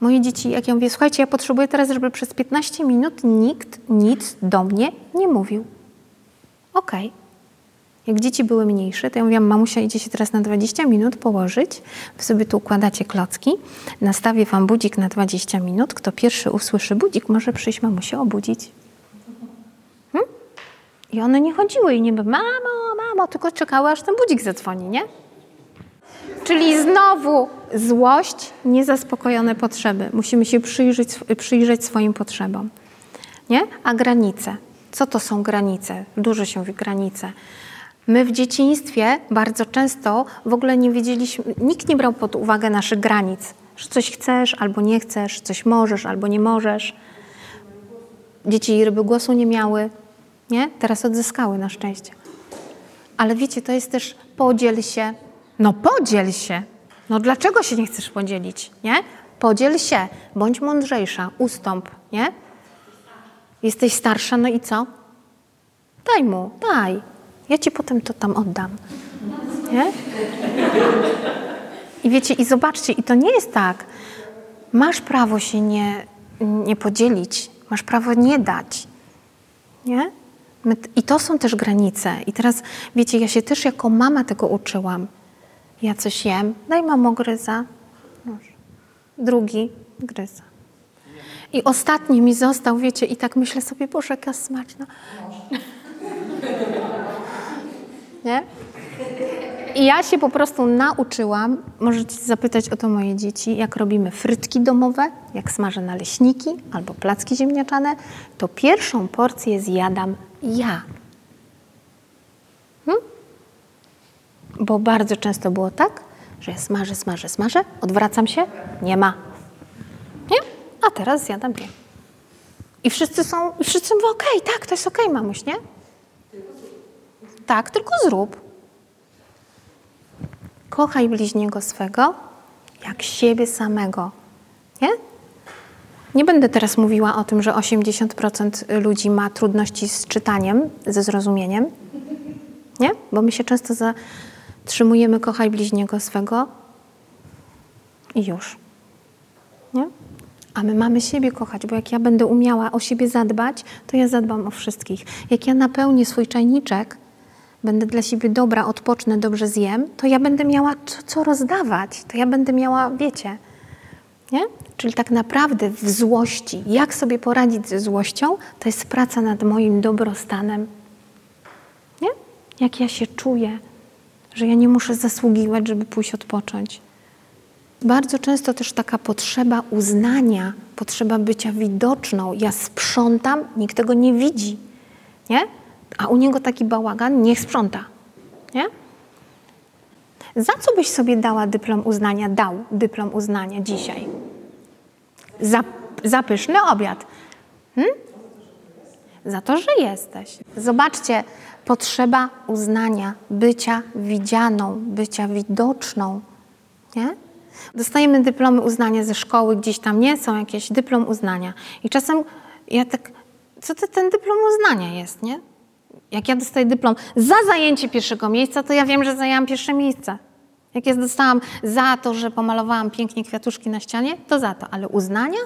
Moje dzieci, jak ja mówię, słuchajcie, ja potrzebuję teraz, żeby przez 15 minut nikt nic do mnie nie mówił. Okej. Okay. Jak dzieci były mniejsze, to ja mówiłam, mamusia idzie się teraz na 20 minut położyć, wy sobie tu układacie klocki, nastawię wam budzik na 20 minut, kto pierwszy usłyszy budzik, może przyjść mamusię obudzić. Hm? I one nie chodziły i nie by, mamo, mamo, tylko czekały, aż ten budzik zadzwoni, nie? Czyli znowu złość, niezaspokojone potrzeby. Musimy się przyjrzeć, przyjrzeć swoim potrzebom. Nie? A granice. Co to są granice? Dużo się mówi granice. My w dzieciństwie bardzo często w ogóle nie wiedzieliśmy, nikt nie brał pod uwagę naszych granic, że coś chcesz albo nie chcesz, coś możesz albo nie możesz. Dzieci ryby głosu nie miały, nie? Teraz odzyskały na szczęście. Ale wiecie, to jest też podziel się. No podziel się. No dlaczego się nie chcesz podzielić, nie? Podziel się, bądź mądrzejsza, ustąp, nie? Jesteś starsza, no i co? Daj mu, daj. Ja ci potem to tam oddam. Nie? I wiecie, i zobaczcie, i to nie jest tak. Masz prawo się nie, nie podzielić, masz prawo nie dać. Nie? I to są też granice. I teraz, wiecie, ja się też jako mama tego uczyłam. Ja coś jem, daj mamo gryza. Drugi gryza. I ostatni mi został, wiecie, i tak myślę sobie, Boże, jaka smaczna. Nie? I ja się po prostu nauczyłam, możecie zapytać o to moje dzieci, jak robimy frytki domowe, jak smażę naleśniki albo placki ziemniaczane, to pierwszą porcję zjadam ja. Hmm? Bo bardzo często było tak, że ja smażę, smażę, smażę, odwracam się, nie ma. Nie? A teraz zjadam ja. I wszyscy są, wszyscy mówią, okej, okay, tak, to jest okej, okay, mamuś, nie? Tak, tylko zrób. Kochaj bliźniego swego jak siebie samego. Nie? Nie będę teraz mówiła o tym, że 80% ludzi ma trudności z czytaniem, ze zrozumieniem. Nie? Bo my się często zatrzymujemy kochaj bliźniego swego i już. Nie? A my mamy siebie kochać, bo jak ja będę umiała o siebie zadbać, to ja zadbam o wszystkich. Jak ja napełnię swój czajniczek będę dla siebie dobra, odpocznę, dobrze zjem, to ja będę miała co, co rozdawać, to ja będę miała, wiecie, nie? Czyli tak naprawdę w złości, jak sobie poradzić ze złością, to jest praca nad moim dobrostanem. Nie? Jak ja się czuję, że ja nie muszę zasługiwać, żeby pójść odpocząć. Bardzo często też taka potrzeba uznania, potrzeba bycia widoczną. Ja sprzątam, nikt tego nie widzi. Nie? A u niego taki bałagan, niech sprząta. Nie? Za co byś sobie dała dyplom uznania, dał dyplom uznania dzisiaj? Za, za pyszny obiad. Hmm? za to, że jesteś. Zobaczcie, potrzeba uznania, bycia widzianą, bycia widoczną. Nie? Dostajemy dyplomy uznania ze szkoły, gdzieś tam nie są jakieś dyplom uznania. I czasem ja tak, co to ten dyplom uznania jest, nie? Jak ja dostaję dyplom za zajęcie pierwszego miejsca, to ja wiem, że zajęłam pierwsze miejsce. Jak ja dostałam za to, że pomalowałam pięknie kwiatuszki na ścianie, to za to. Ale uznania?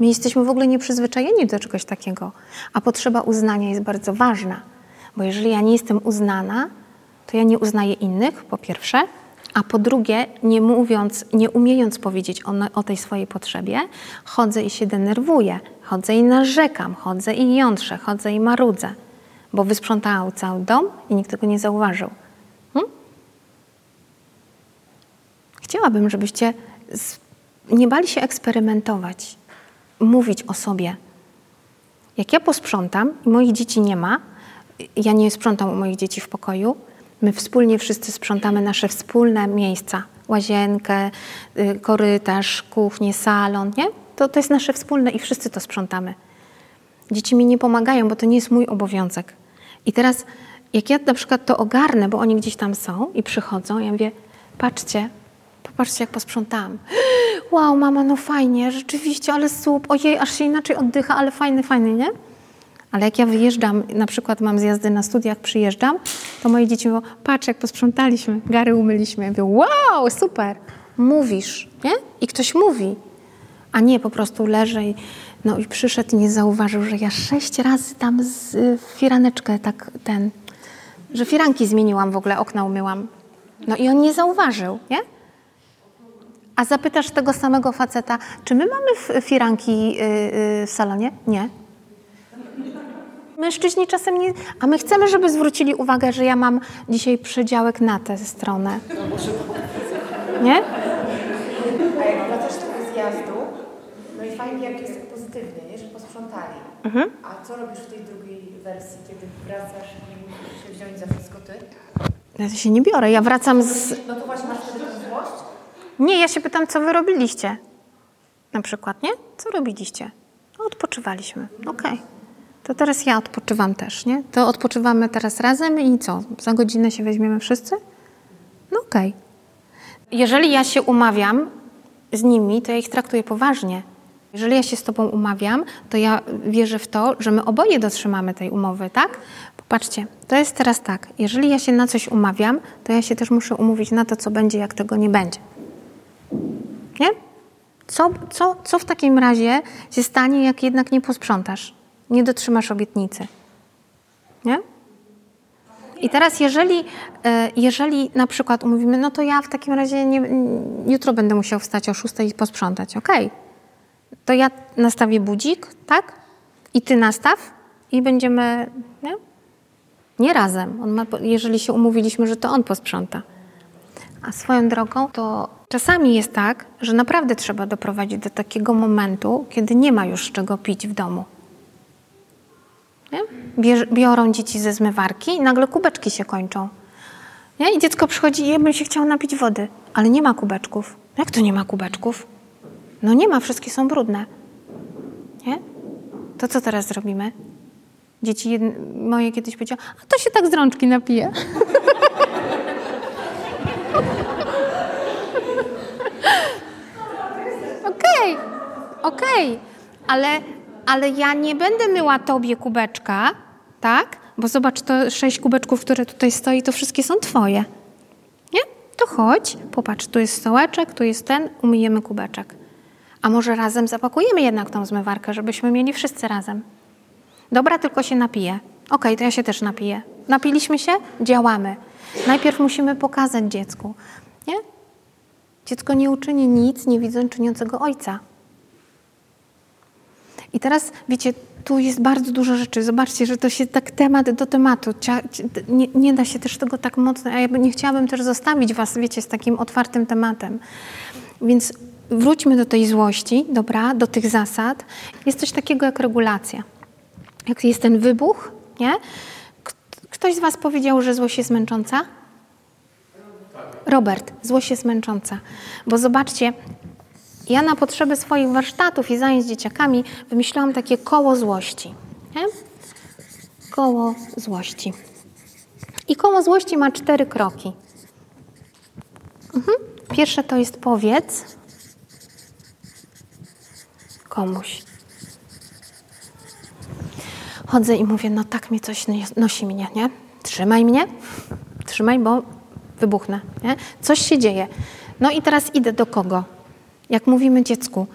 My jesteśmy w ogóle nieprzyzwyczajeni do czegoś takiego. A potrzeba uznania jest bardzo ważna. Bo jeżeli ja nie jestem uznana, to ja nie uznaję innych, po pierwsze, a po drugie, nie mówiąc, nie umiejąc powiedzieć o, o, tej swojej potrzebie, chodzę i się denerwuję, chodzę i narzekam, chodzę i jątrzę, chodzę i marudzę, bo wysprzątałam cały dom i nikt tego nie zauważył. Hmm? Chciałabym, żebyście nie bali się eksperymentować, mówić o sobie. Jak ja posprzątam i moich dzieci nie ma, ja nie sprzątam u moich dzieci w pokoju, my wspólnie wszyscy sprzątamy nasze wspólne miejsca, łazienkę, y, korytarz, kuchnię, salon, nie? To, to jest nasze wspólne i wszyscy to sprzątamy. Dzieci mi nie pomagają, bo to nie jest mój obowiązek. I teraz, jak ja na przykład to ogarnę, bo oni gdzieś tam są i przychodzą, ja mówię, patrzcie, popatrzcie jak posprzątałam. Wow, mama, no fajnie, rzeczywiście, ale słup, ojej, aż się inaczej oddycha, ale fajny, fajny, nie? Ale jak ja wyjeżdżam, na przykład mam zjazdy na studiach, przyjeżdżam, to moje dzieci mówią, patrz jak posprzątaliśmy, gary umyliśmy. Ja mówię, wow, super, mówisz, nie? I ktoś mówi, a nie po prostu leżę i, no i przyszedł i nie zauważył, że ja sześć razy tam z y, firaneczkę tak ten, że firanki zmieniłam w ogóle, okna umyłam. No i on nie zauważył, nie? A zapytasz tego samego faceta, czy my mamy firanki y, y, w salonie? Nie. Mężczyźni czasem nie. A my chcemy, żeby zwrócili uwagę, że ja mam dzisiaj przedziałek na tę stronę. Nie? A jak wracasz z tego zjazdu, no i fajnie, jak jest pozytywnie, nie? że posprzątali. Mhm. A co robisz w tej drugiej wersji, kiedy wracasz i musisz się wziąć za wszystko ty? Ja się nie biorę. Ja wracam z. No to właśnie masz wtedy tę złość? Nie, ja się pytam, co wy robiliście. Na przykład, nie? Co robiliście? No, odpoczywaliśmy. Okej. Okay. To teraz ja odpoczywam też, nie? To odpoczywamy teraz razem i co? Za godzinę się weźmiemy wszyscy? No okej. Okay. Jeżeli ja się umawiam z nimi, to ja ich traktuję poważnie. Jeżeli ja się z tobą umawiam, to ja wierzę w to, że my oboje dotrzymamy tej umowy, tak? Popatrzcie, to jest teraz tak. Jeżeli ja się na coś umawiam, to ja się też muszę umówić na to, co będzie, jak tego nie będzie. Nie? Co, co, co w takim razie się stanie, jak jednak nie posprzątasz? Nie dotrzymasz obietnicy. Nie? I teraz, jeżeli, jeżeli na przykład umówimy, no to ja w takim razie nie, jutro będę musiał wstać o 6 i posprzątać. Okej. Okay. To ja nastawię budzik, tak? I ty nastaw i będziemy, nie? Nie razem. On ma, jeżeli się umówiliśmy, że to on posprząta. A swoją drogą to czasami jest tak, że naprawdę trzeba doprowadzić do takiego momentu, kiedy nie ma już czego pić w domu. Nie? Biorą dzieci ze zmywarki i nagle kubeczki się kończą. Nie? I dziecko przychodzi i ja bym się chciał napić wody, ale nie ma kubeczków. Jak to nie ma kubeczków? No nie ma, wszystkie są brudne. Nie? To co teraz zrobimy? Dzieci moje kiedyś powiedziały, a to się tak z rączki napije. Okej, okej, okay. ale ale ja nie będę myła tobie kubeczka, tak? Bo zobacz, to sześć kubeczków, które tutaj stoi, to wszystkie są twoje. Nie? To chodź, popatrz, tu jest stołeczek, tu jest ten, umyjemy kubeczek. A może razem zapakujemy jednak tą zmywarkę, żebyśmy mieli wszyscy razem. Dobra, tylko się napiję. Okej, okay, to ja się też napiję. Napiliśmy się? Działamy. Najpierw musimy pokazać dziecku. Nie? Dziecko nie uczyni nic, nie widząc czyniącego ojca. I teraz, wiecie, tu jest bardzo dużo rzeczy. Zobaczcie, że to się tak temat do tematu. Nie, nie, da się też tego tak mocno, a ja nie chciałabym też zostawić was, wiecie, z takim otwartym tematem. Więc wróćmy do tej złości, dobra, do tych zasad. Jest coś takiego jak regulacja. Jak jest ten wybuch, nie? Ktoś z was powiedział, że złość jest męcząca? Robert, złość jest męcząca. Bo zobaczcie, ja na potrzeby swoich warsztatów i zajęć z dzieciakami wymyślałam takie koło złości. Nie? Koło złości. I koło złości ma cztery kroki. Mhm. Pierwsze to jest powiedz komuś. Chodzę i mówię, no tak mnie coś nosi mnie, nie? Trzymaj mnie, trzymaj, bo wybuchnę, nie? Coś się dzieje. No i teraz idę do kogo? Jak mówimy dziecku,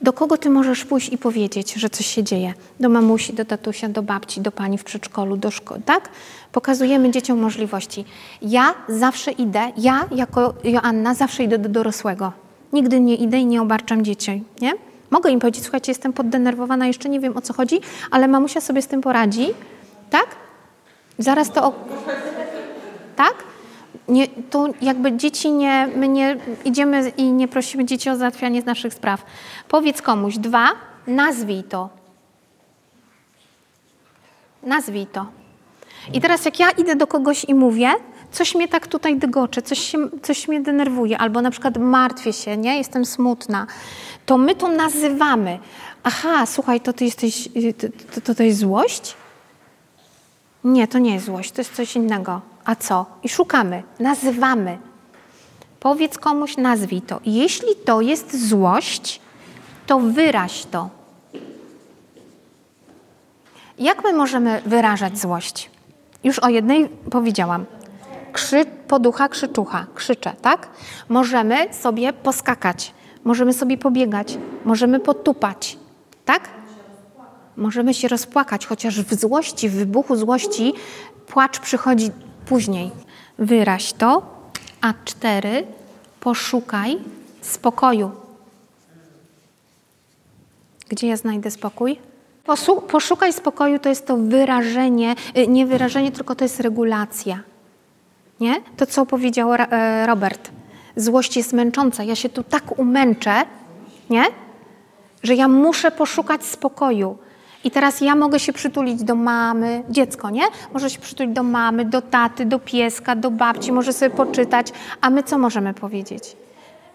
do kogo ty możesz pójść i powiedzieć, że coś się dzieje? Do mamusi, do tatusia, do babci, do pani w przedszkolu, do szkoły, tak? Pokazujemy dzieciom możliwości. Ja zawsze idę, ja jako Joanna zawsze idę do dorosłego. Nigdy nie idę i nie obarczam dzieci, nie? Mogę im powiedzieć, słuchajcie, jestem poddenerwowana, jeszcze nie wiem o co chodzi, ale mamusia sobie z tym poradzi, tak? Zaraz to... Tak? Nie, to jakby dzieci nie, my nie idziemy i nie prosimy dzieci o załatwianie naszych spraw. Powiedz komuś. Dwa, nazwij to. Nazwij to. I teraz jak ja idę do kogoś i mówię, coś mnie tak tutaj dygocze, coś, się, coś mnie denerwuje, albo na przykład martwię się, nie? jestem smutna, to my to nazywamy. Aha, słuchaj, to ty jesteś, to, to, to, to jest złość? Nie, to nie jest złość, to jest coś innego. A co? I szukamy, nazywamy. Powiedz komuś, nazwij to. Jeśli to jest złość, to wyraź to. Jak my możemy wyrażać złość? Już o jednej powiedziałam. Krzy, poducha, krzyczucha, krzyczę, tak? Możemy sobie poskakać, możemy sobie pobiegać, możemy potupać, tak? Możemy się rozpłakać, chociaż w złości, w wybuchu złości płacz przychodzi później. Wyraź to. A cztery, poszukaj spokoju. Gdzie ja znajdę spokój? Poszukaj spokoju to jest to wyrażenie, y, nie wyrażenie, tylko to jest regulacja. Nie? To, co powiedział e, Robert. Złość jest męcząca. Ja się tu tak umęczę, nie? że ja muszę poszukać spokoju. I teraz ja mogę się przytulić do mamy, dziecko, nie? Może się przytulić do mamy, do taty, do pieska, do babci, może sobie poczytać. A my co możemy powiedzieć?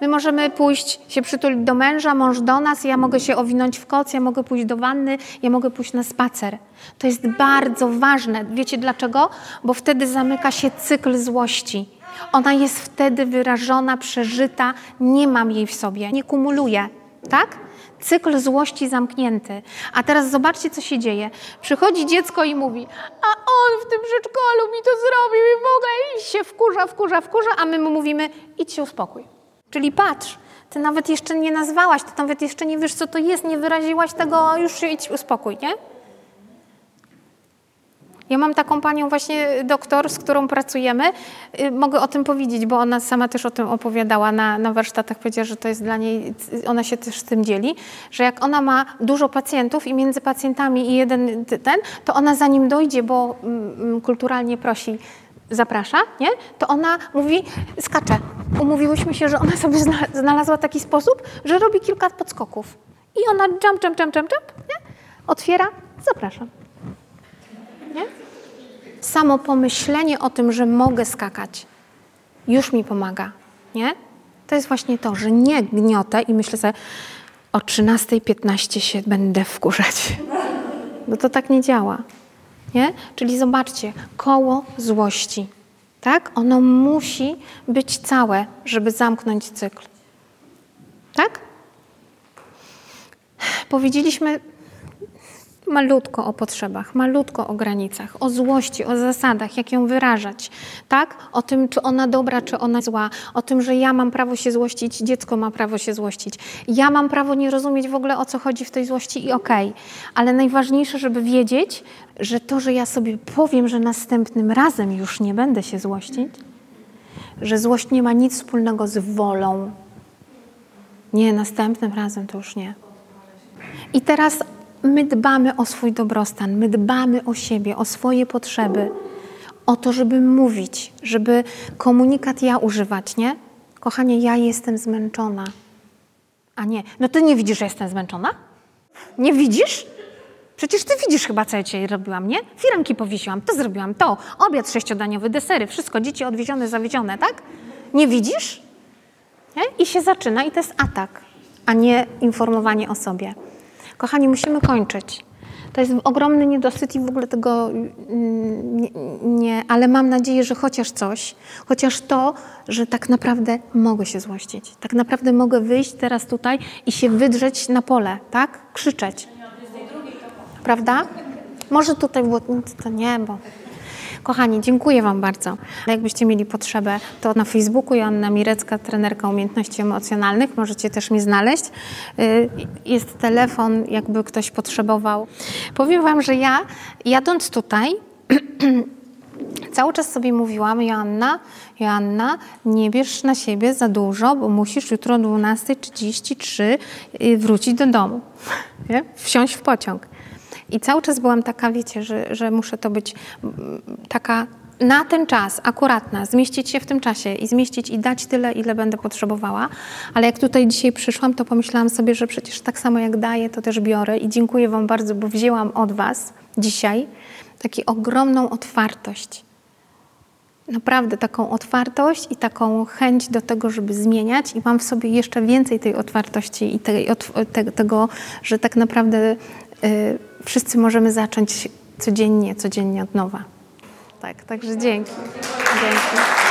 My możemy pójść się przytulić do męża, mąż do nas, ja mogę się owinąć w koc, ja mogę pójść do wanny, ja mogę pójść na spacer. To jest bardzo ważne. Wiecie dlaczego? Bo wtedy zamyka się cykl złości. Ona jest wtedy wyrażona, przeżyta, nie mam jej w sobie, nie kumuluję, tak? Cykl złości zamknięty. A teraz zobaczcie, co się dzieje. Przychodzi dziecko i mówi, a on w tym przedszkolu mi to zrobił i w ogóle i się wkurza, wkurza, wkurza, a my mu mówimy, idź się uspokój. Czyli patrz, ty nawet jeszcze nie nazwałaś, ty nawet jeszcze nie wiesz, co to jest, nie wyraziłaś tego, już idź uspokój, nie? Ja mam taką panią właśnie doktor, z którą pracujemy. Y, mogę o tym powiedzieć, bo ona sama też o tym opowiadała na, na warsztatach. Powiedziała, że to jest dla niej, ona się też z tym dzieli, że jak ona ma dużo pacjentów i między pacjentami i jeden ten, to ona zanim dojdzie, bo mm, mm kulturalnie prosi, zaprasza, nie? to ona mówi, skacze. Umówiłyśmy się, że ona sobie znalazła taki sposób, że robi kilka podskoków. I ona jump, jump, jump, jump, jump, nie? otwiera, zapraszam. Nie? Samo pomyślenie o tym, że mogę skakać, już mi pomaga. Nie? To jest właśnie to, że nie gniotę i myślę sobie, o 13.15 się będę wkurzać. Bo to tak nie działa. Nie? Czyli zobaczcie, koło złości. Tak? Ono musi być całe, żeby zamknąć cykl. Tak? Powiedzieliśmy malutko o potrzebach, malutko o granicach, o złości, o zasadach, jak ją wyrażać, tak? O tym, czy ona dobra, czy ona zła, o tym, że ja mam prawo się złościć, dziecko ma prawo się złościć. Ja mam prawo nie rozumieć w ogóle, o co chodzi w tej złości i okej. Okay. Ale najważniejsze, żeby wiedzieć, że to, że ja sobie powiem, że następnym razem już nie będę się złościć, że złość nie ma nic wspólnego z wolą. Nie, następnym razem to już nie. I teraz my dbamy o swój dobrostan, my dbamy o siebie, o swoje potrzeby, o to, żeby mówić, żeby komunikat ja używać, nie? Kochanie, ja jestem zmęczona. A nie, no ty nie widzisz, że jestem zmęczona? Nie widzisz? Przecież ty widzisz chyba, co ja dzisiaj robiłam, nie? Firanki powiesiłam, to zrobiłam, to, obiad sześciodaniowy, desery, wszystko, dzieci odwiezione, zawiezione, tak? Nie widzisz? Nie? I się zaczyna i to jest atak, a nie informowanie o sobie. Kochani, musimy kończyć. To jest ogromny niedosyt i w ogóle tego mm, nie, nie, ale mam nadzieję, że chociaż coś, chociaż to, że tak naprawdę mogę się złościć. Tak naprawdę mogę wyjść teraz tutaj i się wydrzeć na pole, tak? Krzyczeć. Prawda? Może tutaj było, to nie, bo... Kochani, dziękuję Wam bardzo. Jakbyście mieli potrzebę, to na Facebooku Joanna Mirecka, trenerka umiejętności emocjonalnych. Możecie też mnie znaleźć. Y, Jest telefon, jakby ktoś potrzebował. Powiem Wam, że ja jadąc tutaj, cały czas sobie mówiłam, Joanna, Joanna, nie bierz na siebie za dużo, bo musisz jutro o 12.33 y, wrócić do domu. Wsiąść w pociąg. I cały czas byłam taka, wiecie, że, że muszę to być mm, taka na ten czas, akuratna, zmieścić się w tym czasie i zmieścić i dać tyle, ile będę potrzebowała. Ale jak tutaj dzisiaj przyszłam, to pomyślałam sobie, że przecież tak samo jak daję, to też biorę i dziękuję Wam bardzo, bo wzięłam od Was dzisiaj taką ogromną otwartość. Naprawdę taką otwartość i taką chęć do tego, żeby zmieniać, i mam w sobie jeszcze więcej tej otwartości i tej, te, tego, że tak naprawdę y, wszyscy możemy zacząć codziennie, codziennie od nowa. Tak, także dzięki. dzięki.